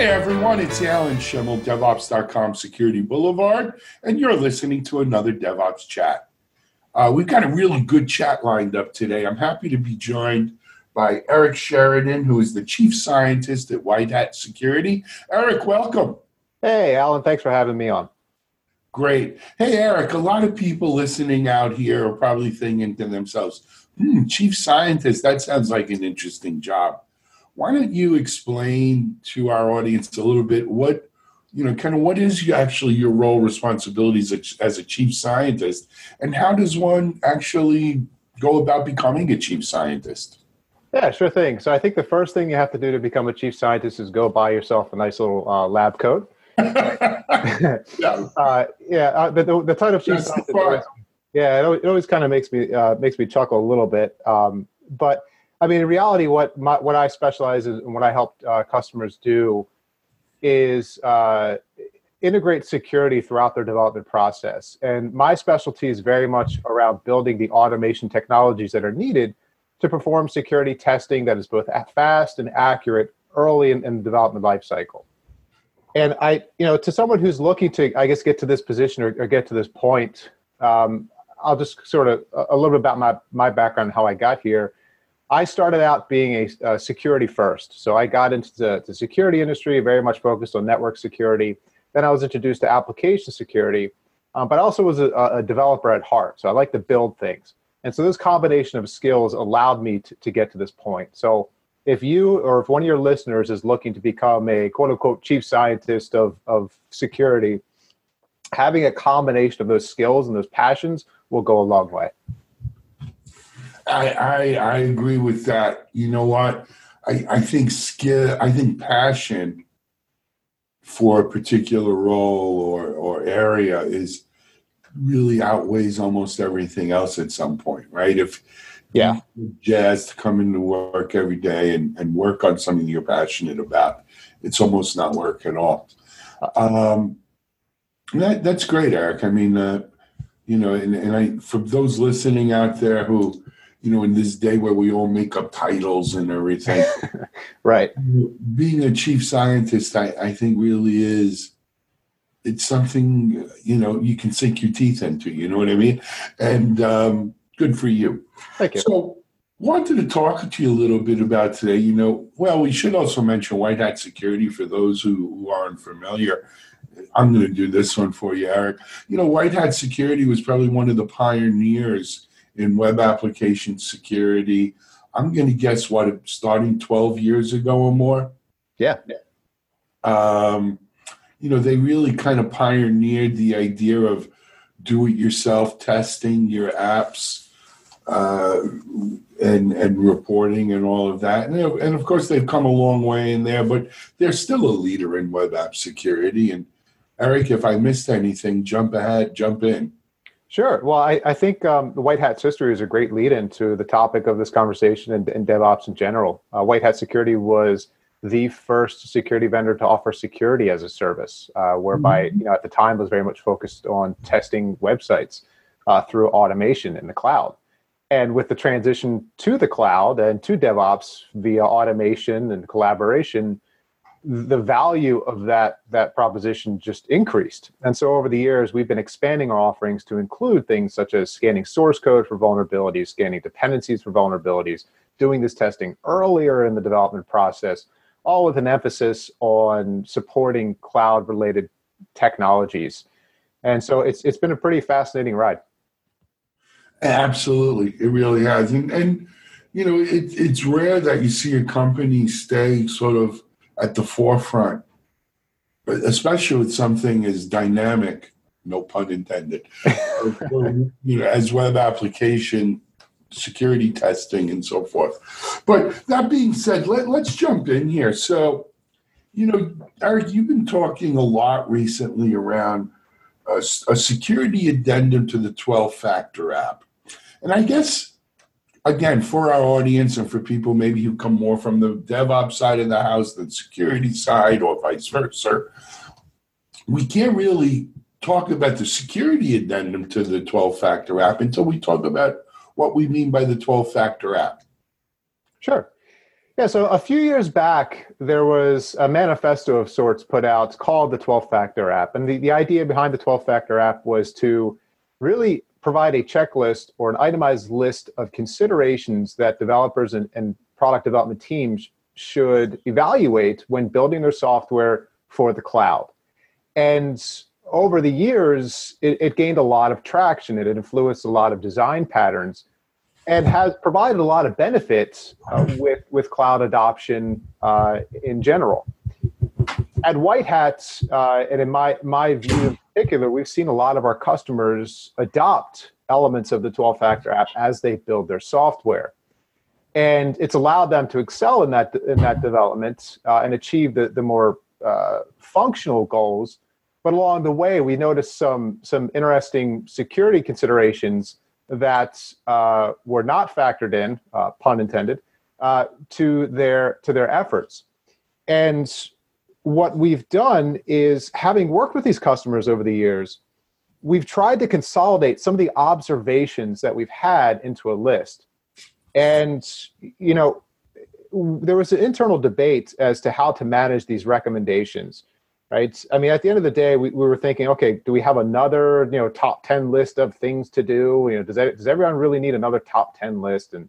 Hey everyone, it's Alan Shimel, DevOps.com Security Boulevard, and you're listening to another DevOps chat. Uh, we've got a really good chat lined up today. I'm happy to be joined by Eric Sheridan, who is the Chief Scientist at White Hat Security. Eric, welcome. Hey, Alan, thanks for having me on. Great. Hey, Eric, a lot of people listening out here are probably thinking to themselves, hmm, Chief Scientist, that sounds like an interesting job why don't you explain to our audience a little bit what you know kind of what is actually your role responsibilities as a chief scientist? And how does one actually go about becoming a chief scientist? Yeah sure thing. So i think the first thing you have to do to become a chief scientist is go buy yourself a nice little uh, lab coat. Yeah, uh, yeah uh, the, the, title of chief That's scientist always, yeah it always, it always kind of makes me uh, makes me chuckle a little bit. Um, but I mean, in reality, what my, what I specialize in and what I help uh, customers do is uh, integrate security throughout their development process. And my specialty is very much around building the automation technologies that are needed to perform security testing that is both fast and accurate early in, in the development lifecycle. And I, you know, to someone who's looking to, I guess, get to this position or, or get to this point, um, I'll just sort of a little bit about my my background, how I got here. I started out being a, a security first. So I got into the, the, security industry, very much focused on network security. Then I was introduced to application security, um, but I also was a, a, developer at heart. So I like to build things. And so this combination of skills allowed me to, to get to this point. So if you or if one of your listeners is looking to become a quote unquote chief scientist of, of security, having a combination of those skills and those passions will go a long way. I, I, I agree with that. You know what? I, I think skill. I think passion for a particular role or or area is really outweighs almost everything else at some point, right? If yeah, jazz to come into work every day and, and work on something you're passionate about, it's almost not work at all. Um, that that's great, Eric. I mean, uh, you know, and, and I for those listening out there who you know, in this day where we all make up titles and everything. right. Being a chief scientist, I, I think really is it's something, you know, you can sink your teeth into, you know what I mean? And um, good for you. Thank you. So wanted to talk to you a little bit about today. You know, well, we should also mention White Hat Security for those who, who aren't familiar. I'm going to do this one for you, Eric. You know, White Hat Security was probably one of the pioneers in web application security. I'm going to guess what, starting 12 years ago or more. Yeah. Um, you know, they really kind of pioneered the idea of do it yourself testing your apps uh, and and reporting and all of that. And, and of course, they've come a long way in there, but they're still a leader in web app security. And Eric, if I missed anything, jump ahead, jump in. Sure. Well, I, I think um, the White Hat's history is a great lead into the topic of this conversation and, and DevOps in general. Uh, White Hat Security was the first security vendor to offer security as a service, uh, whereby mm-hmm. you know at the time was very much focused on testing websites uh, through automation in the cloud. And with the transition to the cloud and to DevOps via automation and collaboration, the value of that that proposition just increased. And so over the years we've been expanding our offerings to include things such as scanning source code for vulnerabilities scanning dependencies for vulnerabilities doing this testing earlier in the development process all with an emphasis on supporting cloud related technologies. And so it's it's been a pretty fascinating ride. Absolutely. It really has. And and you know it, it's rare that you see a company stay sort of at the forefront, especially with something as dynamic, no pun intended, um, you know, as web application security testing and so forth. But that being said, let, let's jump in here. So, you know, Eric, you've been talking a lot recently around a, a security addendum to the 12 factor app. And I guess again, for our audience and for people maybe who come more from the DevOps side of the house than security side or vice versa, we can't really talk about the security addendum to the 12 factor app until we talk about what we mean by the 12 factor app. Sure. Yeah, so a few years back, there was a manifesto of sorts put out called the 12 Factor app. And the, the idea behind the 12 Factor app was to really provide a checklist or an itemized list of considerations that developers and, and product development teams should evaluate when building their software for the cloud. And over the years, it, it gained a lot of traction. It influenced a lot of design patterns and has provided a lot of benefits uh, with, with cloud adoption uh, in general. At White Hats, uh, and in my, my view particular, we've seen a lot of our customers adopt elements of the 12 factor app as they build their software. And it's allowed them to excel in that, in that development uh, and achieve the, the more uh, functional goals. But along the way, we noticed some, some interesting security considerations that uh, were not factored in, uh, pun intended, uh, to their to their efforts. And what we've done is, having worked with these customers over the years, we've tried to consolidate some of the observations that we've had into a list. And you know, there was an internal debate as to how to manage these recommendations right? I mean, at the end of the day, we, we were thinking, okay, do we have another, you know, top 10 list of things to do? You know, does, that, does everyone really need another top 10 list? And,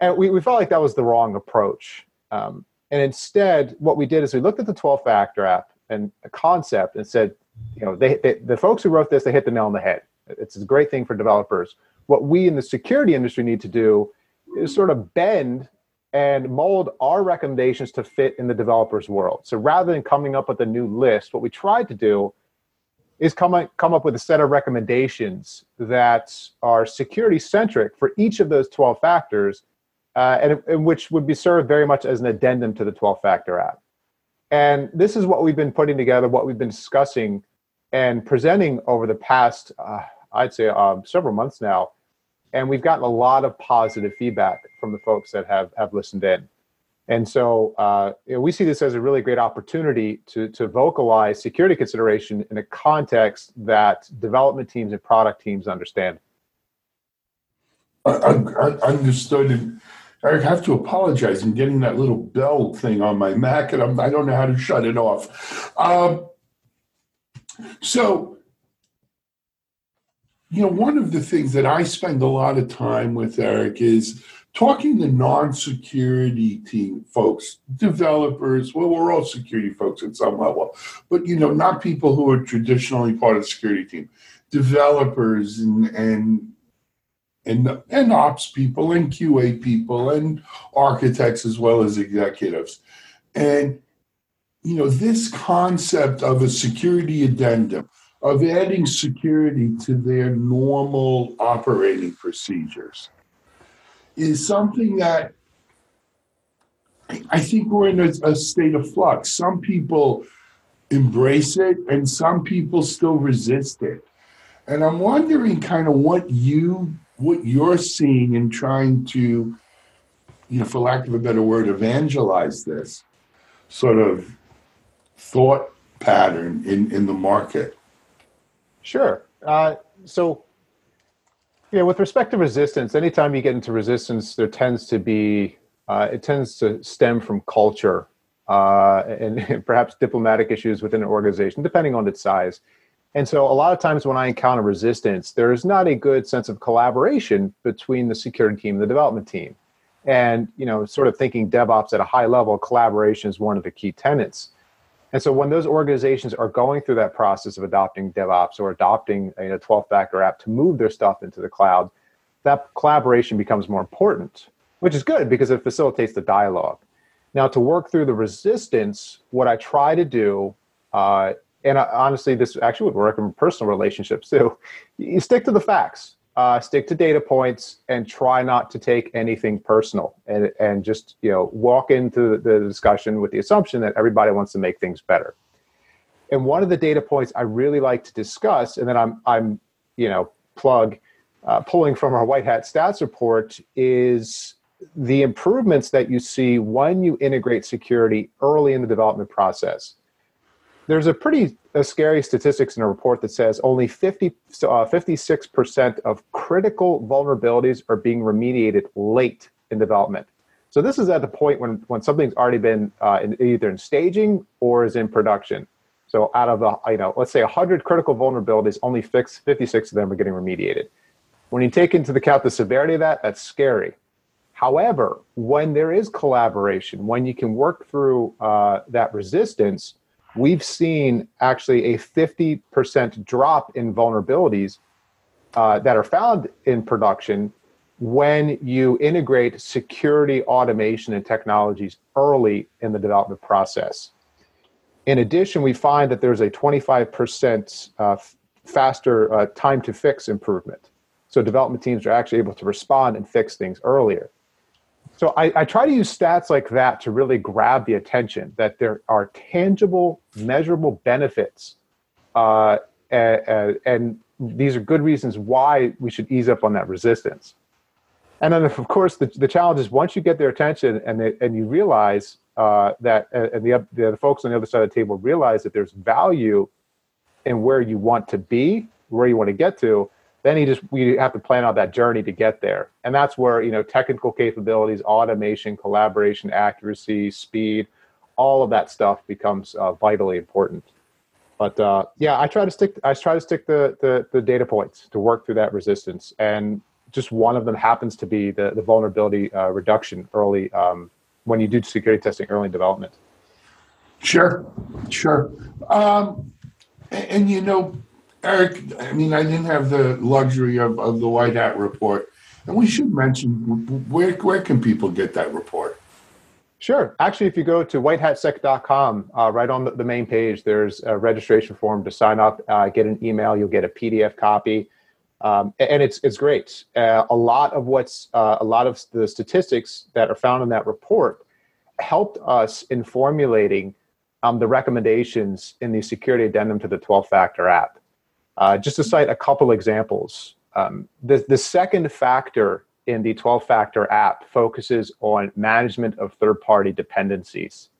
and we, we felt like that was the wrong approach. Um, and instead, what we did is we looked at the 12 factor app and a concept and said, you know, they, they, the folks who wrote this, they hit the nail on the head. It's a great thing for developers. What we in the security industry need to do is sort of bend and mold our recommendations to fit in the developer's world. So rather than coming up with a new list, what we tried to do is come come up with a set of recommendations that are security centric for each of those 12 factors, uh, and, and which would be served very much as an addendum to the 12 factor app. And this is what we've been putting together, what we've been discussing and presenting over the past, uh, I'd say, uh, several months now and we've gotten a lot of positive feedback from the folks that have have listened in. And so uh, you know, we see this as a really great opportunity to, to vocalize security consideration in a context that development teams and product teams understand. I, I, understood. I have to apologize. I'm getting that little bell thing on my Mac, and I'm, I do not know how to shut it off. Um, so you know, one of the things that I spend a lot of time with, Eric, is talking to non-security team folks, developers. Well, we're all security folks at some level, but you know, not people who are traditionally part of the security team, developers and and and and ops people and QA people and architects as well as executives, and you know, this concept of a security addendum of adding security to their normal operating procedures is something that I think we're in a, a, state of flux. Some people embrace it and some people still resist it. And I'm wondering kind of what you what you're seeing in trying to, you know, for lack of a better word, evangelize this sort of thought pattern in, in the market. Sure. Uh, so, yeah, with respect to resistance, anytime you get into resistance, there tends to be uh, it tends to stem from culture uh, and perhaps diplomatic issues within an organization, depending on its size. And so, a lot of times when I encounter resistance, there is not a good sense of collaboration between the security team and the development team. And you know, sort of thinking DevOps at a high level, collaboration is one of the key tenets. And so when those organizations are going through that process of adopting DevOps or adopting a 12 factor app to move their stuff into the cloud, that collaboration becomes more important, which is good because it facilitates the dialogue. Now, to work through the resistance, what I try to do, uh, and I, honestly, this actually would work in personal relationships too, you stick to the facts uh, stick to data points and try not to take anything personal. And, and just you know walk into the discussion with the assumption that everybody wants to make things better. And one of the data points i really like to discuss and then i'm i'm you know plug uh, pulling from our white hat stats report is the improvements that you see when you integrate security early in the development process there's a pretty a scary statistics in a report that says only 50, uh, 56% of critical vulnerabilities are being remediated late in development. So this is at the point when, when something's already been uh, in, either in staging or is in production. So out of the, you know, let's say 100 critical vulnerabilities, only fix 56 of them are getting remediated. When you take into account the severity of that, that's scary. However, when there is collaboration, when you can work through uh, that resistance, we've seen actually a 50% drop in vulnerabilities uh, that are found in production when you integrate security automation and technologies early in the development process. In addition, we find that there's a 25% uh, faster uh, time to fix improvement. So development teams are actually able to respond and fix things earlier. So I, I, try to use stats like that to really grab the attention that there are tangible, measurable benefits, uh, and, and these are good reasons why we should ease up on that resistance. And then, of course, the, the challenge is once you get their attention and they, and you realize uh, that, and the, the folks on the other side of the table realize that there's value in where you want to be, where you want to get to, then you just we have to plan out that journey to get there. And that's where you know technical capabilities automation collaboration accuracy speed all of that stuff becomes uh, vitally important. But uh, yeah i try to stick i try to stick the, the, the data points to work through that resistance. And just one of them happens to be the, the vulnerability uh, reduction early um, when you do security testing early in development. Sure sure. Um, and, and you know Eric, I mean, I didn't have the luxury of, of the White Hat report. And we should mention where, where can people get that report? Sure. Actually, if you go to whitehatsec.com, uh, right on the, the, main page, there's a registration form to sign up, uh, get an email, you'll get a PDF copy. Um, and it's it's great. Uh, a lot of what's uh, a lot of the statistics that are found in that report helped us in formulating um, the recommendations in the security addendum to the 12 factor app. Uh, just to cite a couple examples, um, the, the second factor in the 12 factor app focuses on management of third party dependencies.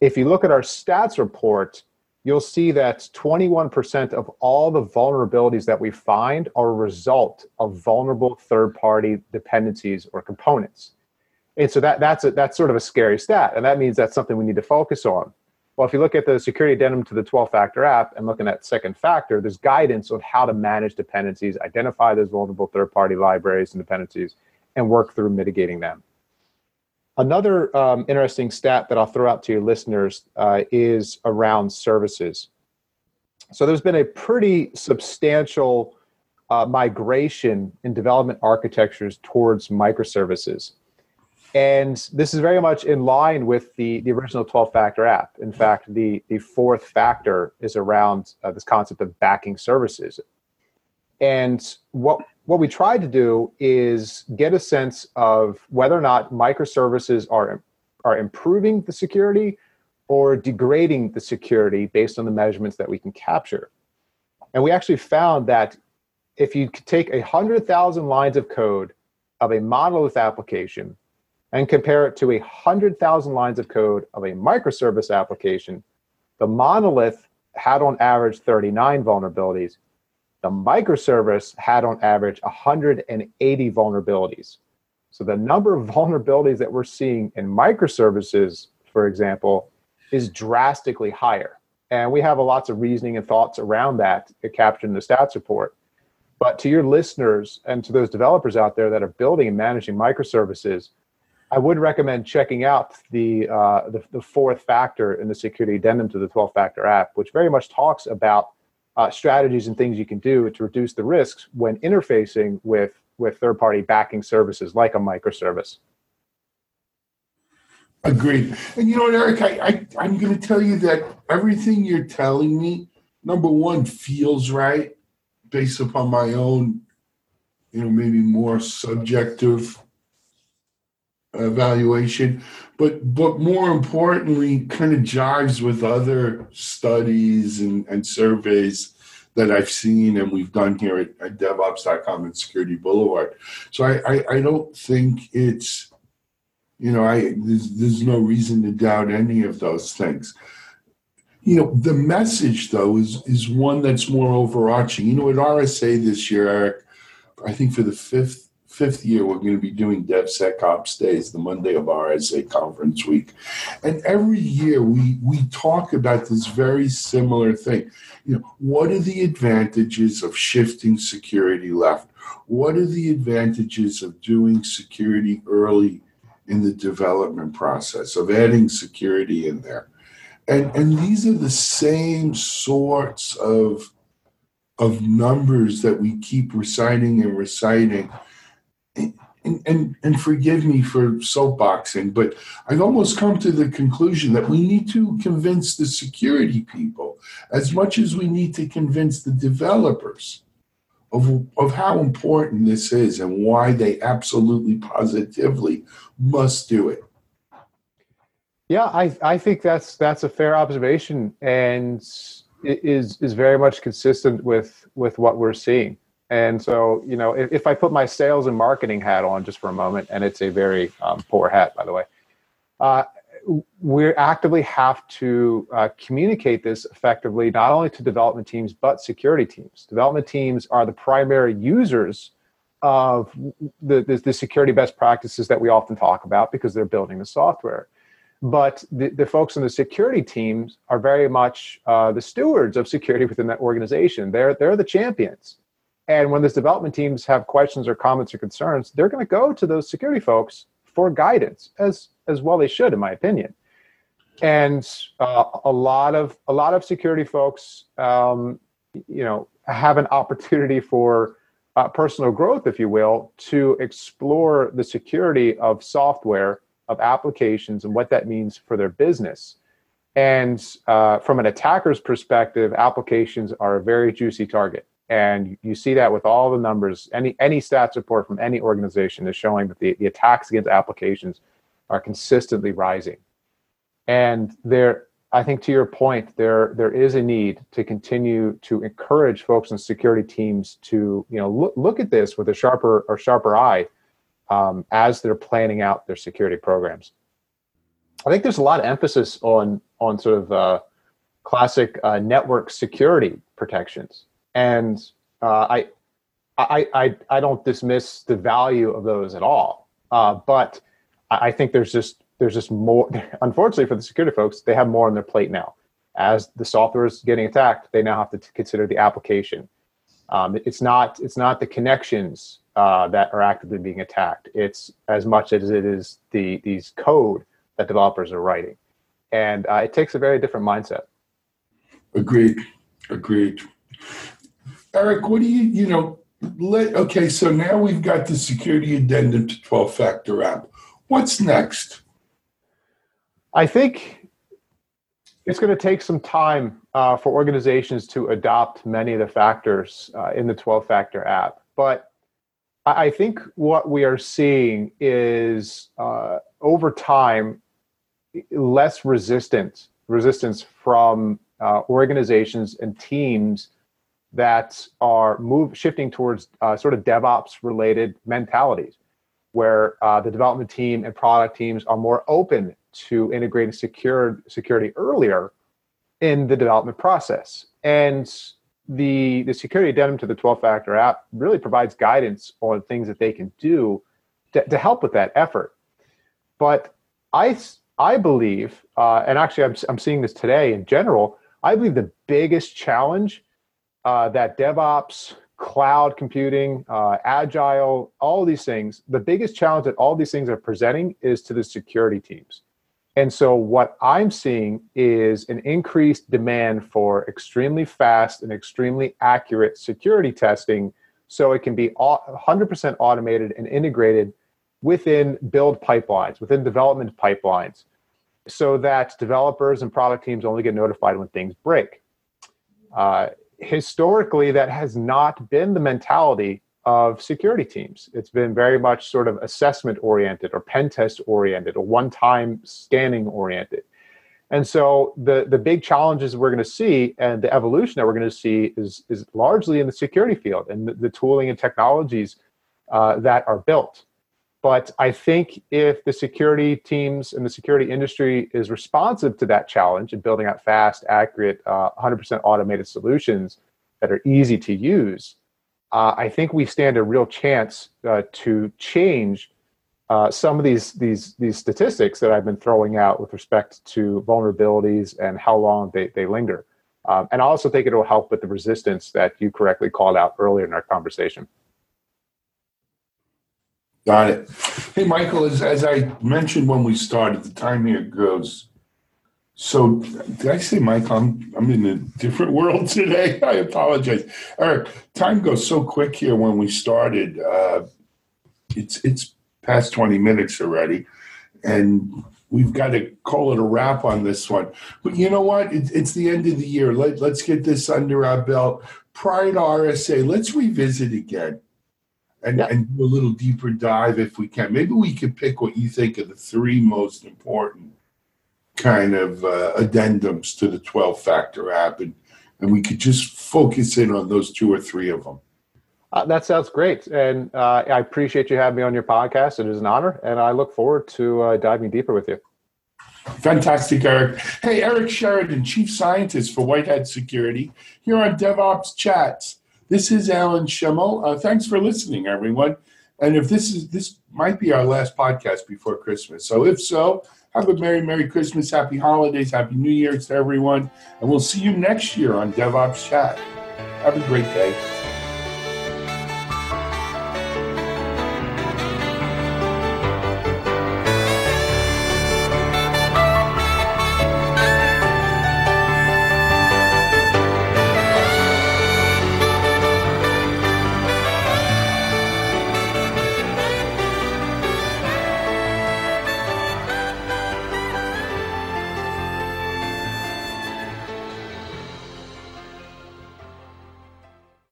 If you look at our stats report, you'll see that 21% of all the vulnerabilities that we find are a result of vulnerable third party dependencies or components. And so that, that's, a, that's sort of a scary stat. And that means that's something we need to focus on. Well, if you look at the security addendum to the 12 factor app and looking at second factor, there's guidance on how to manage dependencies, identify those vulnerable third party libraries and dependencies, and work through mitigating them. Another um, interesting stat that I'll throw out to your listeners uh, is around services. So there's been a pretty substantial uh, migration in development architectures towards microservices. And this is very much in line with the, the original 12 factor app. In fact, the, the fourth factor is around uh, this concept of backing services. And what, what we tried to do is get a sense of whether or not microservices are, are improving the security or degrading the security based on the measurements that we can capture. And we actually found that if you take 100,000 lines of code of a monolith application and compare it to a 100,000 lines of code of a microservice application, the monolith had on average 39 vulnerabilities. The microservice had on average 180 vulnerabilities. So the number of vulnerabilities that we're seeing in microservices, for example, is drastically higher. And we have lots of reasoning and thoughts around that captured in the stats report. But to your listeners and to those developers out there that are building and managing microservices, I would recommend checking out the, uh, the, the fourth factor in the security addendum to the 12 factor app, which very much talks about uh, strategies and things you can do to reduce the risks when interfacing with with third party backing services like a microservice. Agreed. And you know what, Eric, I, I I'm going to tell you that everything you're telling me, number one, feels right based upon my own, you know, maybe more subjective evaluation, but but more importantly, kind of jives with other studies and, and surveys that I've seen and we've done here at, at DevOps.com and Security Boulevard. So I, I, I don't think it's you know I there's, there's no reason to doubt any of those things. You know the message though is is one that's more overarching. You know at RSA this year, Eric, I think for the fifth fifth year, we're going to be doing DevSecOps Days, the Monday of RSA conference week. And every year we, we talk about this very similar thing. You know, what are the advantages of shifting security left? What are the advantages of doing security early in the development process, of adding security in there? And, and these are the same sorts of of numbers that we keep reciting and reciting. And, and, and forgive me for soapboxing, but I've almost come to the conclusion that we need to convince the security people as much as we need to convince the developers of, of how important this is and why they absolutely positively must do it. Yeah, I, I think that's that's a fair observation. And is is very much consistent with with what we're seeing. And so, you know, if, if I put my sales and marketing hat on just for a moment, and it's a very um, poor hat, by the way, uh, we actively have to uh, communicate this effectively, not only to development teams, but security teams. Development teams are the primary users of the, the, the security best practices that we often talk about because they're building the software but the, the folks in the security teams are very much uh, the stewards of security within that organization. They're they're the champions. And when those development teams have questions or comments or concerns, they're going to go to those security folks for guidance, as as well they should, in my opinion. And uh, a lot of a lot of security folks, um, you know, have an opportunity for uh, personal growth, if you will, to explore the security of software of applications and what that means for their business. And uh, from an attacker's perspective, applications are a very juicy target. And you see that with all the numbers. Any any stats report from any organization is showing that the, the attacks against applications are consistently rising. And there, I think to your point, there there is a need to continue to encourage folks in security teams to you know look, look at this with a sharper or sharper eye um, as they're planning out their security programs. I think there's a lot of emphasis on on sort of uh, classic uh, network security protections, and uh, I, I, I I don't dismiss the value of those at all. Uh, but I think there's just there's just more. Unfortunately for the security folks, they have more on their plate now. As the software is getting attacked, they now have to consider the application. Um, it's not it's not the connections uh, that are actively being attacked. It's as much as it is the these code that developers are writing, and uh, it takes a very different mindset. Agreed. Agreed. Eric, what do you you know? Let okay. So now we've got the security addendum to 12 factor app. What's next? I think it's going to take some time uh, for organizations to adopt many of the factors uh, in the 12 factor app. But I think what we are seeing is uh, over time less resistance resistance from uh, organizations and teams that are move shifting towards uh, sort of DevOps related mentalities, where uh, the development team and product teams are more open to integrating secure security earlier in the development process. And the the security addendum to the 12 factor app really provides guidance on things that they can do to, to help with that effort. But i i believe uh, and actually I'm, I'm seeing this today in general i believe the biggest challenge uh, that devops cloud computing uh, agile all these things the biggest challenge that all these things are presenting is to the security teams and so, what I'm seeing is an increased demand for extremely fast and extremely accurate security testing so it can be 100% automated and integrated within build pipelines, within development pipelines, so that developers and product teams only get notified when things break. Uh, historically, that has not been the mentality of security teams. It's been very much sort of assessment oriented or pen test oriented or one time scanning oriented. And so the, the big challenges we're going to see and the evolution that we're going to see is, is largely in the security field and the, the tooling and technologies uh, that are built. But I think if the security teams and the security industry is responsive to that challenge and building out fast, accurate, uh, 100% automated solutions that are easy to use, uh, I think we stand a real chance uh, to change uh, some of these these these statistics that I've been throwing out with respect to vulnerabilities and how long they, they linger. Um, and I also think it will help with the resistance that you correctly called out earlier in our conversation. Got it. Hey, Michael, as, as I mentioned when we started, the time here goes. So, did I say, Michael? I'm, I'm in a different world today. I apologize. Eric, time goes so quick here when we started. Uh, it's it's past 20 minutes already, and we've got to call it a wrap on this one. But you know what? It, it's the end of the year. Let, let's get this under our belt. To RSA, let's revisit again and, yeah. and do a little deeper dive if we can. Maybe we could pick what you think are the three most important kind of uh, addendums to the 12 factor app, and, and we could just focus in on those two or three of them. Uh, that sounds great. And uh, I appreciate you having me on your podcast. It is an honor, and I look forward to uh, diving deeper with you. Fantastic, Eric. Hey, Eric Sheridan, Chief Scientist for White Hat Security, here on DevOps Chats. This is Alan Shimel. Uh, thanks for listening, everyone. And if this is this might be our last podcast before Christmas, so if so, have a merry, merry Christmas, happy holidays, happy New Year's to everyone, and we'll see you next year on DevOps Chat. Have a great day.